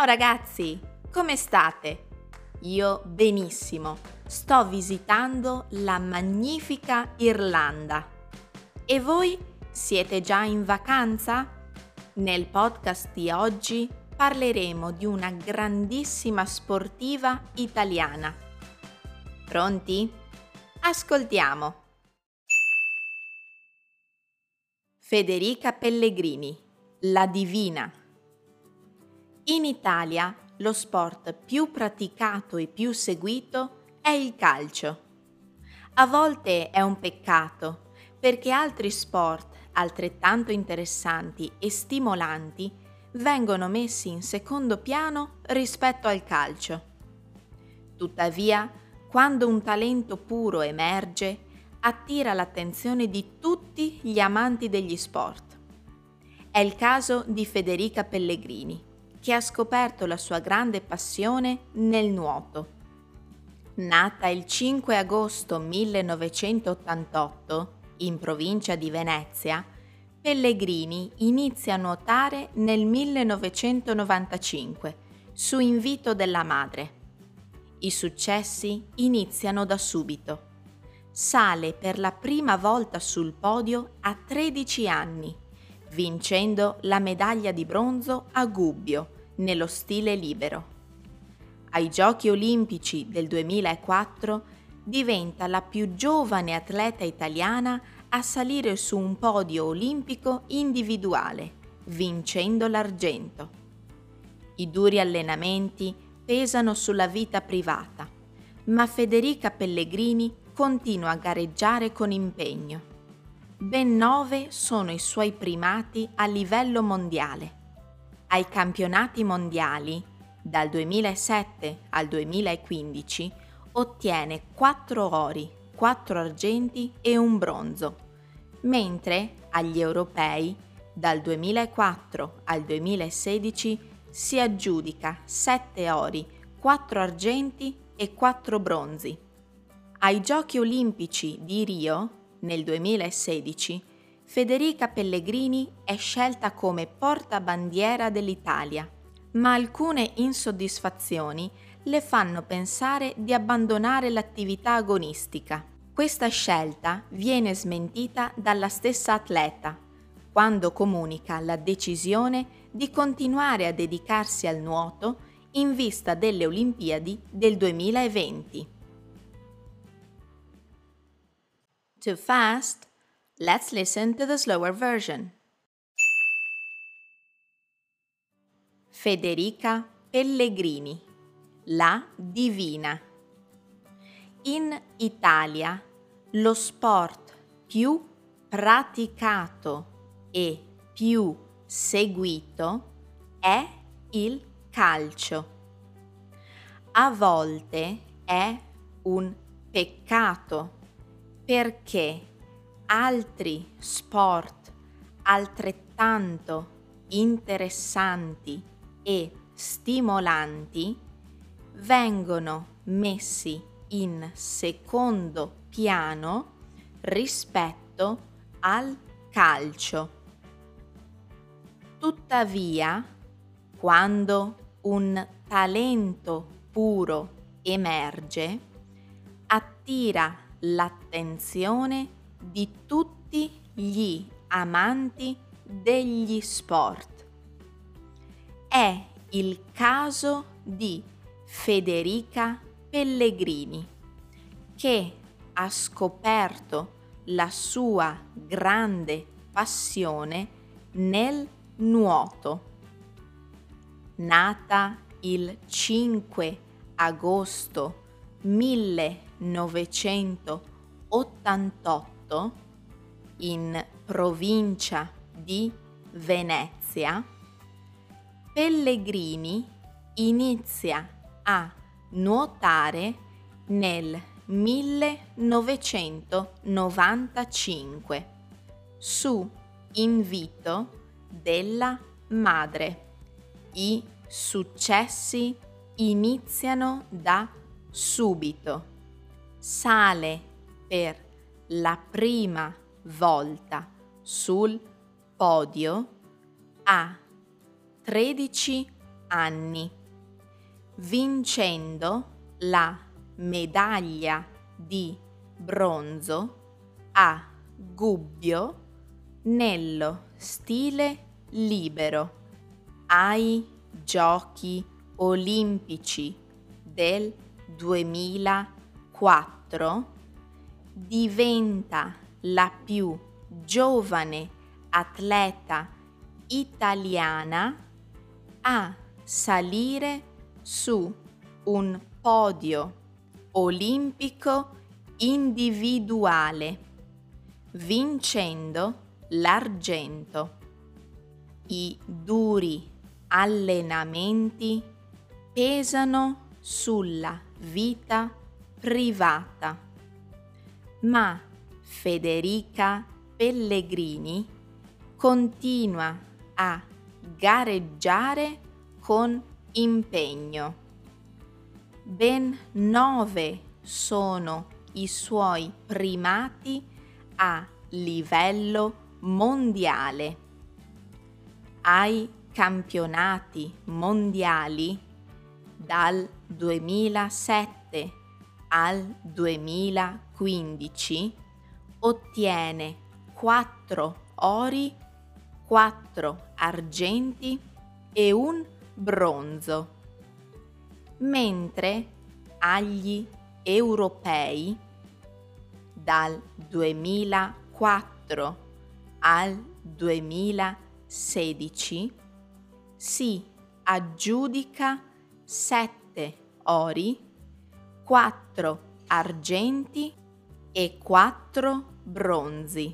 Ciao ragazzi, come state? Io benissimo, sto visitando la magnifica Irlanda. E voi siete già in vacanza? Nel podcast di oggi parleremo di una grandissima sportiva italiana. Pronti? Ascoltiamo. Federica Pellegrini, la divina. In Italia lo sport più praticato e più seguito è il calcio. A volte è un peccato perché altri sport altrettanto interessanti e stimolanti vengono messi in secondo piano rispetto al calcio. Tuttavia, quando un talento puro emerge, attira l'attenzione di tutti gli amanti degli sport. È il caso di Federica Pellegrini, che ha scoperto la sua grande passione nel nuoto. Nata il 5 agosto 1988 in provincia di Venezia, Pellegrini inizia a nuotare nel 1995 su invito della madre. I successi iniziano da subito. Sale per la prima volta sul podio a 13 anni vincendo la medaglia di bronzo a Gubbio nello stile libero. Ai Giochi olimpici del 2004 diventa la più giovane atleta italiana a salire su un podio olimpico individuale, vincendo l'argento. I duri allenamenti pesano sulla vita privata, ma Federica Pellegrini continua a gareggiare con impegno ben nove sono i suoi primati a livello mondiale. Ai campionati mondiali, dal 2007 al 2015, ottiene 4 ori, 4 argenti e un bronzo, mentre agli europei, dal 2004 al 2016, si aggiudica 7 ori, 4 argenti e 4 bronzi. Ai Giochi olimpici di Rio nel 2016, Federica Pellegrini è scelta come portabandiera dell'Italia, ma alcune insoddisfazioni le fanno pensare di abbandonare l'attività agonistica. Questa scelta viene smentita dalla stessa atleta, quando comunica la decisione di continuare a dedicarsi al nuoto in vista delle Olimpiadi del 2020. Too fast? Let's listen to the slower version. Federica Pellegrini, la divina. In Italia lo sport più praticato e più seguito è il calcio. A volte è un peccato perché altri sport altrettanto interessanti e stimolanti vengono messi in secondo piano rispetto al calcio. Tuttavia, quando un talento puro emerge, attira l'attenzione di tutti gli amanti degli sport. È il caso di Federica Pellegrini che ha scoperto la sua grande passione nel nuoto. Nata il 5 agosto 1900 1988 in provincia di Venezia, Pellegrini inizia a nuotare nel 1995 su invito della madre. I successi iniziano da subito sale per la prima volta sul podio a 13 anni, vincendo la medaglia di bronzo a Gubbio nello stile libero ai Giochi Olimpici del 2004 diventa la più giovane atleta italiana a salire su un podio olimpico individuale, vincendo l'argento. I duri allenamenti pesano sulla vita privata, ma Federica Pellegrini continua a gareggiare con impegno. Ben nove sono i suoi primati a livello mondiale. Ai campionati mondiali dal 2007 al 2015 ottiene 4 ori, 4 argenti e un bronzo, mentre agli europei dal 2004 al 2016 si aggiudica 7 ori, 4 argenti e 4 bronzi.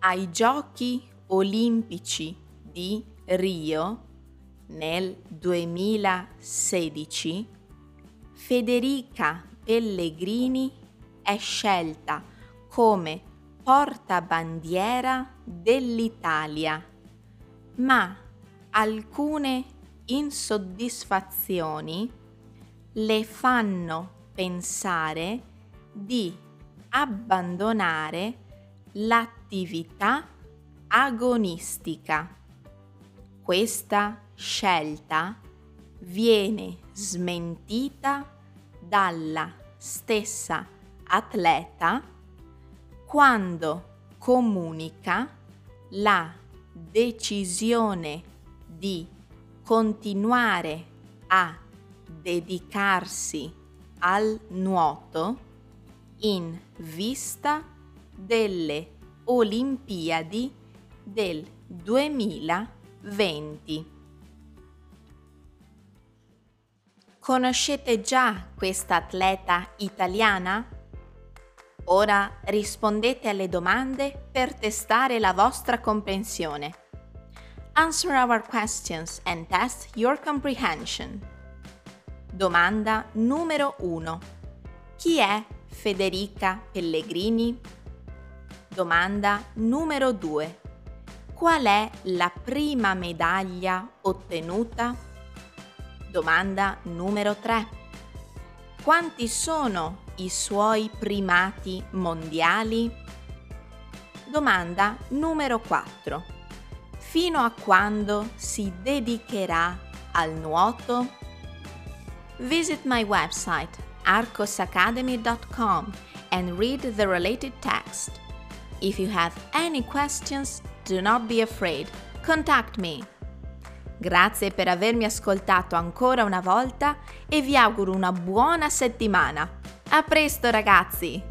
Ai giochi olimpici di Rio nel 2016 Federica Pellegrini è scelta come portabandiera dell'Italia, ma alcune insoddisfazioni le fanno pensare di abbandonare l'attività agonistica. Questa scelta viene smentita dalla stessa atleta quando comunica la decisione di continuare a dedicarsi al nuoto in vista delle Olimpiadi del 2020. Conoscete già questa atleta italiana? Ora rispondete alle domande per testare la vostra comprensione. Answer our questions and test your comprehension. Domanda numero 1. Chi è Federica Pellegrini? Domanda numero 2. Qual è la prima medaglia ottenuta? Domanda numero 3. Quanti sono i suoi primati mondiali? Domanda numero 4. Fino a quando si dedicherà al nuoto? Visit my website arcosacademy.com and read the related text. If you have any questions, do not be afraid. Contact me. Grazie per avermi ascoltato ancora una volta e vi auguro una buona settimana. A presto ragazzi!